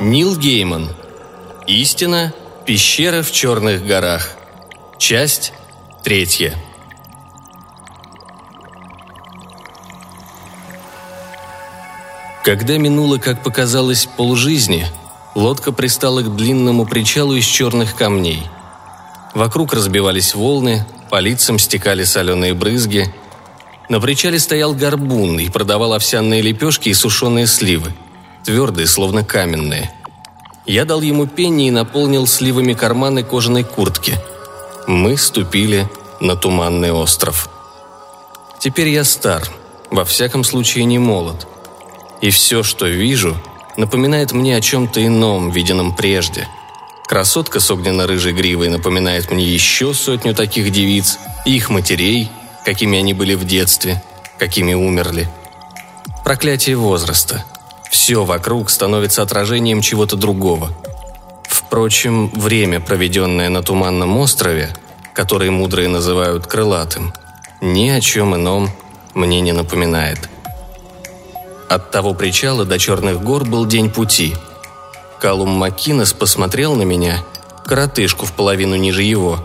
Нил Гейман. Истина. Пещера в Черных горах. Часть третья. Когда минуло, как показалось, полжизни, лодка пристала к длинному причалу из черных камней. Вокруг разбивались волны, по лицам стекали соленые брызги. На причале стоял горбун и продавал овсяные лепешки и сушеные сливы, твердые, словно каменные. Я дал ему пенни и наполнил сливами карманы кожаной куртки. Мы ступили на туманный остров. Теперь я стар, во всяком случае не молод – и все, что вижу, напоминает мне о чем-то ином, виденном прежде. Красотка с огненно-рыжей гривой напоминает мне еще сотню таких девиц, их матерей, какими они были в детстве, какими умерли. Проклятие возраста. Все вокруг становится отражением чего-то другого. Впрочем, время, проведенное на Туманном острове, который мудрые называют крылатым, ни о чем ином мне не напоминает – от того причала до Черных гор был день пути. Калум Маккинес посмотрел на меня, коротышку в половину ниже его,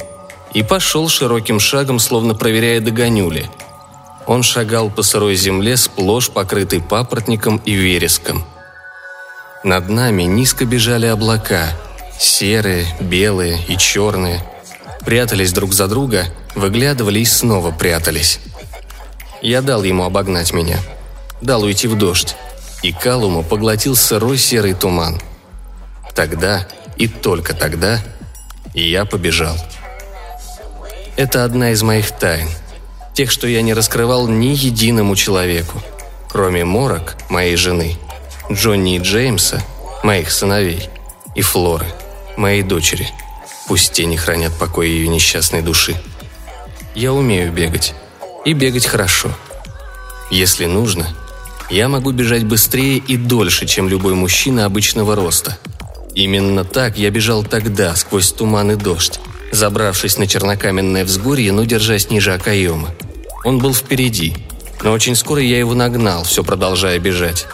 и пошел широким шагом, словно проверяя, догоню ли. Он шагал по сырой земле, сплошь покрытой папоротником и вереском. Над нами низко бежали облака, серые, белые и черные. Прятались друг за друга, выглядывали и снова прятались. Я дал ему обогнать меня – дал уйти в дождь, и Калуму поглотил сырой серый туман. Тогда и только тогда я побежал. Это одна из моих тайн, тех, что я не раскрывал ни единому человеку, кроме Морок, моей жены, Джонни и Джеймса, моих сыновей, и Флоры, моей дочери. Пусть те не хранят покой ее несчастной души. Я умею бегать. И бегать хорошо. Если нужно, я могу бежать быстрее и дольше, чем любой мужчина обычного роста. Именно так я бежал тогда, сквозь туман и дождь, забравшись на чернокаменное взгорье, но держась ниже окоема. Он был впереди, но очень скоро я его нагнал, все продолжая бежать.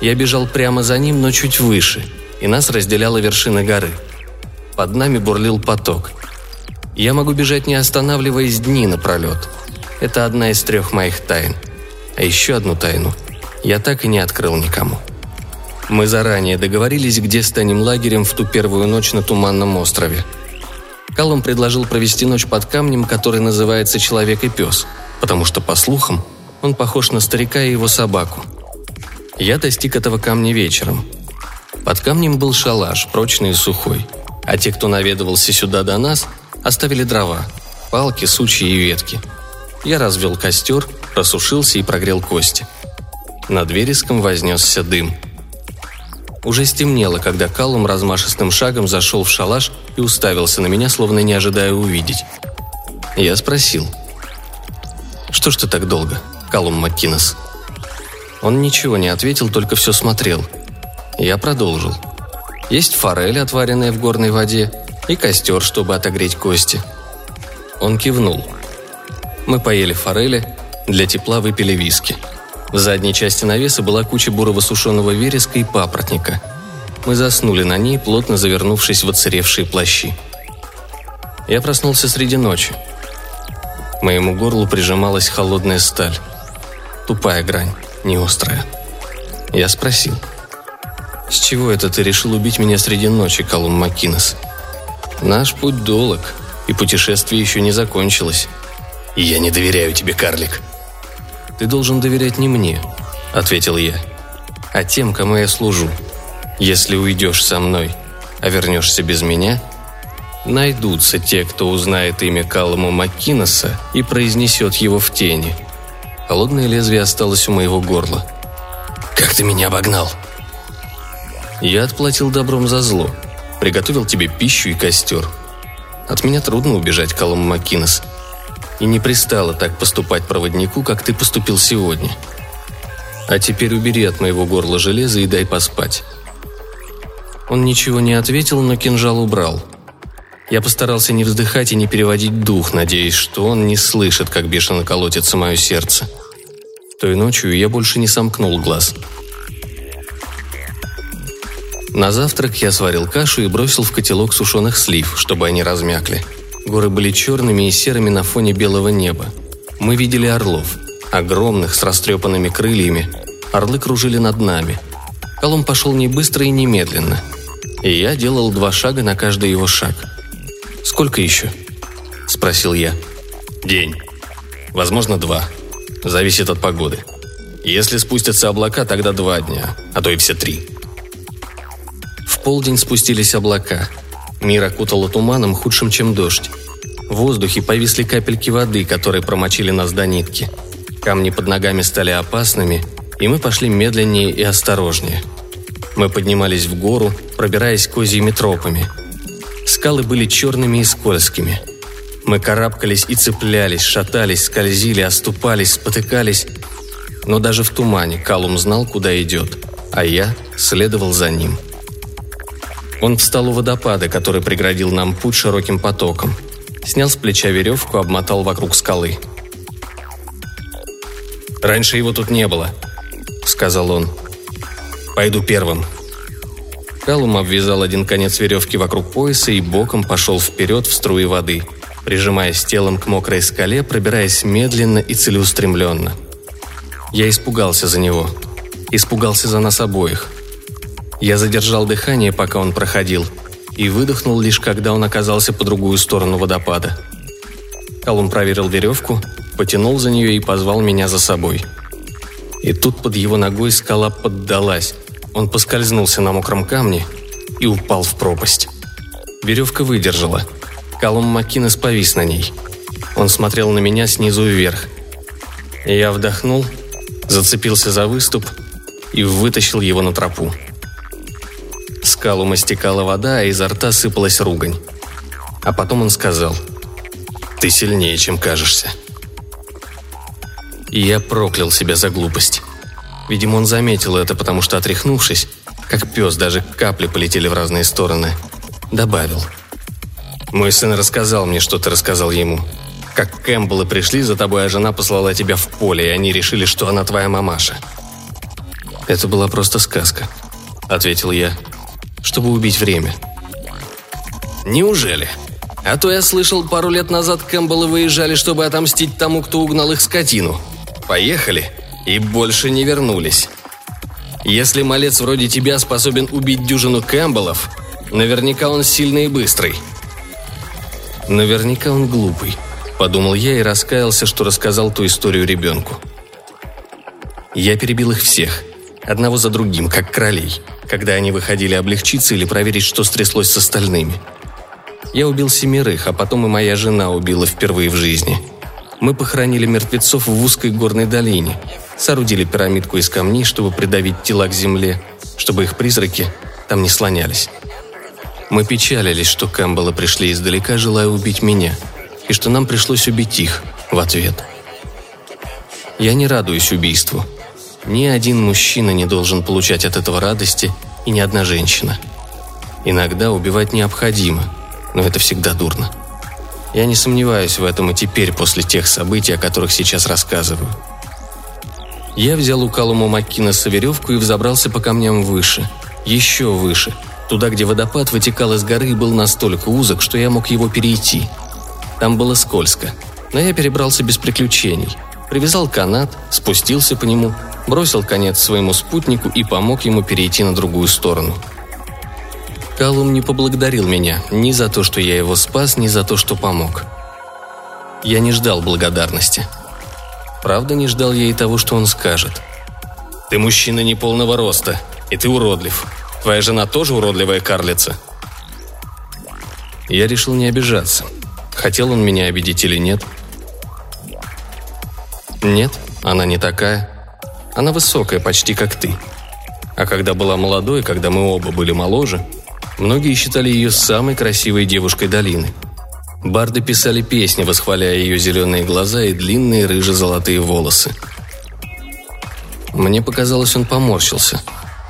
Я бежал прямо за ним, но чуть выше, и нас разделяла вершина горы. Под нами бурлил поток. Я могу бежать, не останавливаясь дни напролет. Это одна из трех моих тайн. А еще одну тайну – я так и не открыл никому. Мы заранее договорились, где станем лагерем в ту первую ночь на Туманном острове. Калум предложил провести ночь под камнем, который называется «Человек и пес», потому что, по слухам, он похож на старика и его собаку. Я достиг этого камня вечером. Под камнем был шалаш, прочный и сухой, а те, кто наведывался сюда до нас, оставили дрова, палки, сучьи и ветки. Я развел костер, просушился и прогрел кости – над вереском вознесся дым. Уже стемнело, когда Каллум размашистым шагом зашел в шалаш и уставился на меня, словно не ожидая увидеть. Я спросил. «Что ж ты так долго, Каллум Маккинес?» Он ничего не ответил, только все смотрел. Я продолжил. Есть форель, отваренная в горной воде, и костер, чтобы отогреть кости. Он кивнул. Мы поели форели, для тепла выпили виски – в задней части навеса была куча бурого сушеного вереска и папоротника. Мы заснули на ней, плотно завернувшись в оцаревшие плащи. Я проснулся среди ночи. К моему горлу прижималась холодная сталь. Тупая грань, не острая. Я спросил. «С чего это ты решил убить меня среди ночи, Колумн Маккинес?» «Наш путь долг, и путешествие еще не закончилось». «Я не доверяю тебе, карлик», «Ты должен доверять не мне», — ответил я, — «а тем, кому я служу. Если уйдешь со мной, а вернешься без меня, найдутся те, кто узнает имя Каллама Маккинеса и произнесет его в тени». Холодное лезвие осталось у моего горла. «Как ты меня обогнал?» «Я отплатил добром за зло. Приготовил тебе пищу и костер. От меня трудно убежать, Каллам Маккинес и не пристало так поступать проводнику, как ты поступил сегодня. А теперь убери от моего горла железо и дай поспать». Он ничего не ответил, но кинжал убрал. Я постарался не вздыхать и не переводить дух, надеясь, что он не слышит, как бешено колотится мое сердце. Той ночью я больше не сомкнул глаз. На завтрак я сварил кашу и бросил в котелок сушеных слив, чтобы они размякли. Горы были черными и серыми на фоне белого неба. Мы видели орлов, огромных, с растрепанными крыльями. Орлы кружили над нами. Колум пошел не быстро и немедленно. И я делал два шага на каждый его шаг. «Сколько еще?» – спросил я. «День. Возможно, два. Зависит от погоды. Если спустятся облака, тогда два дня, а то и все три». В полдень спустились облака. Мир окутало туманом худшим, чем дождь. В воздухе повисли капельки воды, которые промочили нас до нитки. Камни под ногами стали опасными, и мы пошли медленнее и осторожнее. Мы поднимались в гору, пробираясь козьими тропами. Скалы были черными и скользкими. Мы карабкались и цеплялись, шатались, скользили, оступались, спотыкались. Но даже в тумане Калум знал, куда идет, а я следовал за ним. Он встал у водопада, который преградил нам путь широким потоком. Снял с плеча веревку, обмотал вокруг скалы. «Раньше его тут не было», — сказал он. «Пойду первым». Калум обвязал один конец веревки вокруг пояса и боком пошел вперед в струи воды, прижимаясь телом к мокрой скале, пробираясь медленно и целеустремленно. Я испугался за него. Испугался за нас обоих. Я задержал дыхание, пока он проходил, и выдохнул лишь когда он оказался по другую сторону водопада. Калум проверил веревку, потянул за нее и позвал меня за собой. И тут под его ногой скала поддалась. Он поскользнулся на мокром камне и упал в пропасть. Веревка выдержала. Калум Макинес повис на ней. Он смотрел на меня снизу вверх. Я вдохнул, зацепился за выступ и вытащил его на тропу. Скалу стекала вода, а изо рта сыпалась ругань. А потом он сказал, «Ты сильнее, чем кажешься». И я проклял себя за глупость. Видимо, он заметил это, потому что, отряхнувшись, как пес, даже капли полетели в разные стороны, добавил. «Мой сын рассказал мне, что ты рассказал ему. Как Кэмпбеллы пришли за тобой, а жена послала тебя в поле, и они решили, что она твоя мамаша». «Это была просто сказка», — ответил я чтобы убить время. Неужели? А то я слышал, пару лет назад Кэмпбеллы выезжали, чтобы отомстить тому, кто угнал их скотину. Поехали и больше не вернулись. Если малец вроде тебя способен убить дюжину Кэмпбеллов, наверняка он сильный и быстрый. Наверняка он глупый, подумал я и раскаялся, что рассказал ту историю ребенку. Я перебил их всех, одного за другим, как кролей – когда они выходили облегчиться или проверить, что стряслось с остальными. Я убил семерых, а потом и моя жена убила впервые в жизни. Мы похоронили мертвецов в узкой горной долине, соорудили пирамидку из камней, чтобы придавить тела к земле, чтобы их призраки там не слонялись. Мы печалились, что Кэмпбеллы пришли издалека, желая убить меня, и что нам пришлось убить их в ответ. Я не радуюсь убийству – ни один мужчина не должен получать от этого радости, и ни одна женщина. Иногда убивать необходимо, но это всегда дурно. Я не сомневаюсь в этом и теперь, после тех событий, о которых сейчас рассказываю. Я взял у Калума Маккинеса веревку и взобрался по камням выше, еще выше, туда, где водопад вытекал из горы и был настолько узок, что я мог его перейти. Там было скользко, но я перебрался без приключений. Привязал канат, спустился по нему бросил конец своему спутнику и помог ему перейти на другую сторону. Калум не поблагодарил меня ни за то, что я его спас, ни за то, что помог. Я не ждал благодарности. Правда, не ждал я и того, что он скажет. «Ты мужчина неполного роста, и ты уродлив. Твоя жена тоже уродливая карлица?» Я решил не обижаться. Хотел он меня обидеть или нет? Нет, она не такая. Она высокая, почти как ты. А когда была молодой, когда мы оба были моложе, многие считали ее самой красивой девушкой долины. Барды писали песни, восхваляя ее зеленые глаза и длинные рыже-золотые волосы. Мне показалось, он поморщился.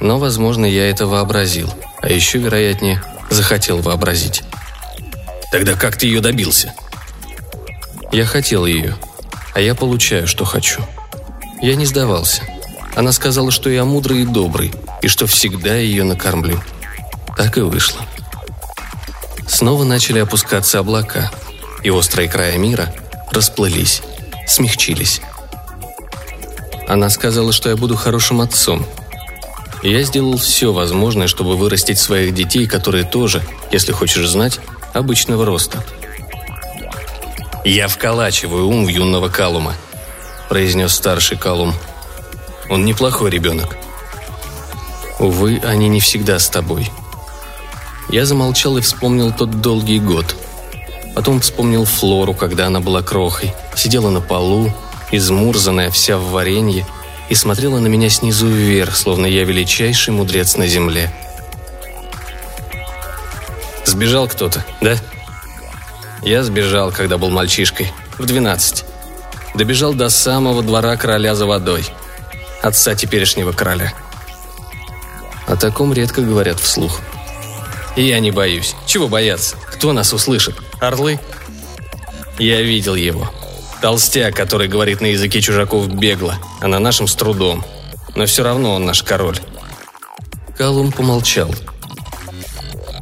Но, возможно, я это вообразил. А еще, вероятнее, захотел вообразить. «Тогда как ты ее добился?» Я хотел ее, а я получаю, что хочу. Я не сдавался. Она сказала, что я мудрый и добрый, и что всегда ее накормлю. Так и вышло. Снова начали опускаться облака, и острые края мира расплылись, смягчились. Она сказала, что я буду хорошим отцом. Я сделал все возможное, чтобы вырастить своих детей, которые тоже, если хочешь знать, обычного роста. «Я вколачиваю ум в юного Калума», – произнес старший Калум. «Он неплохой ребенок». «Увы, они не всегда с тобой». Я замолчал и вспомнил тот долгий год. Потом вспомнил Флору, когда она была крохой, сидела на полу, измурзанная вся в варенье, и смотрела на меня снизу вверх, словно я величайший мудрец на земле. «Сбежал кто-то, да?» Я сбежал, когда был мальчишкой, в двенадцать. Добежал до самого двора короля за водой. Отца теперешнего короля. О таком редко говорят вслух. Я не боюсь. Чего бояться? Кто нас услышит? Орлы? Я видел его. Толстяк, который говорит на языке чужаков бегло, а на нашем с трудом. Но все равно он наш король. Калум помолчал.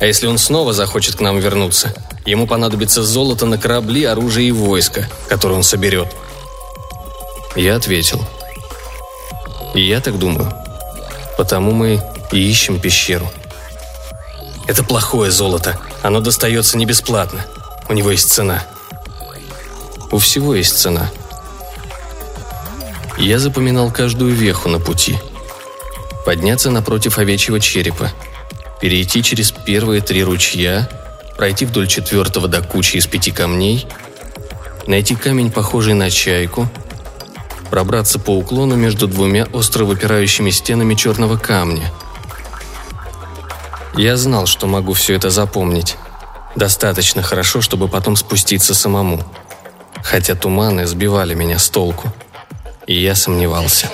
А если он снова захочет к нам вернуться? Ему понадобится золото на корабли, оружие и войско, которое он соберет. Я ответил. И я так думаю. Потому мы и ищем пещеру. Это плохое золото. Оно достается не бесплатно. У него есть цена. У всего есть цена. Я запоминал каждую веху на пути. Подняться напротив овечьего черепа. Перейти через первые три ручья. Пройти вдоль четвертого до кучи из пяти камней. Найти камень, похожий на чайку. Пробраться по уклону между двумя остро выпирающими стенами черного камня. Я знал, что могу все это запомнить. Достаточно хорошо, чтобы потом спуститься самому. Хотя туманы сбивали меня с толку. И я сомневался.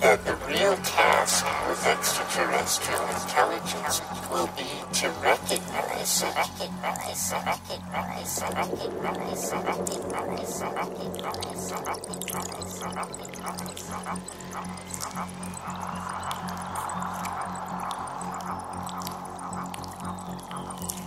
that the task with extraterrestrial intelligence will be to recognize it. Recognize it. Recognize it. Recognize it. Recognize it. Recognize it. Recognize it. Recognize it. Recognize it.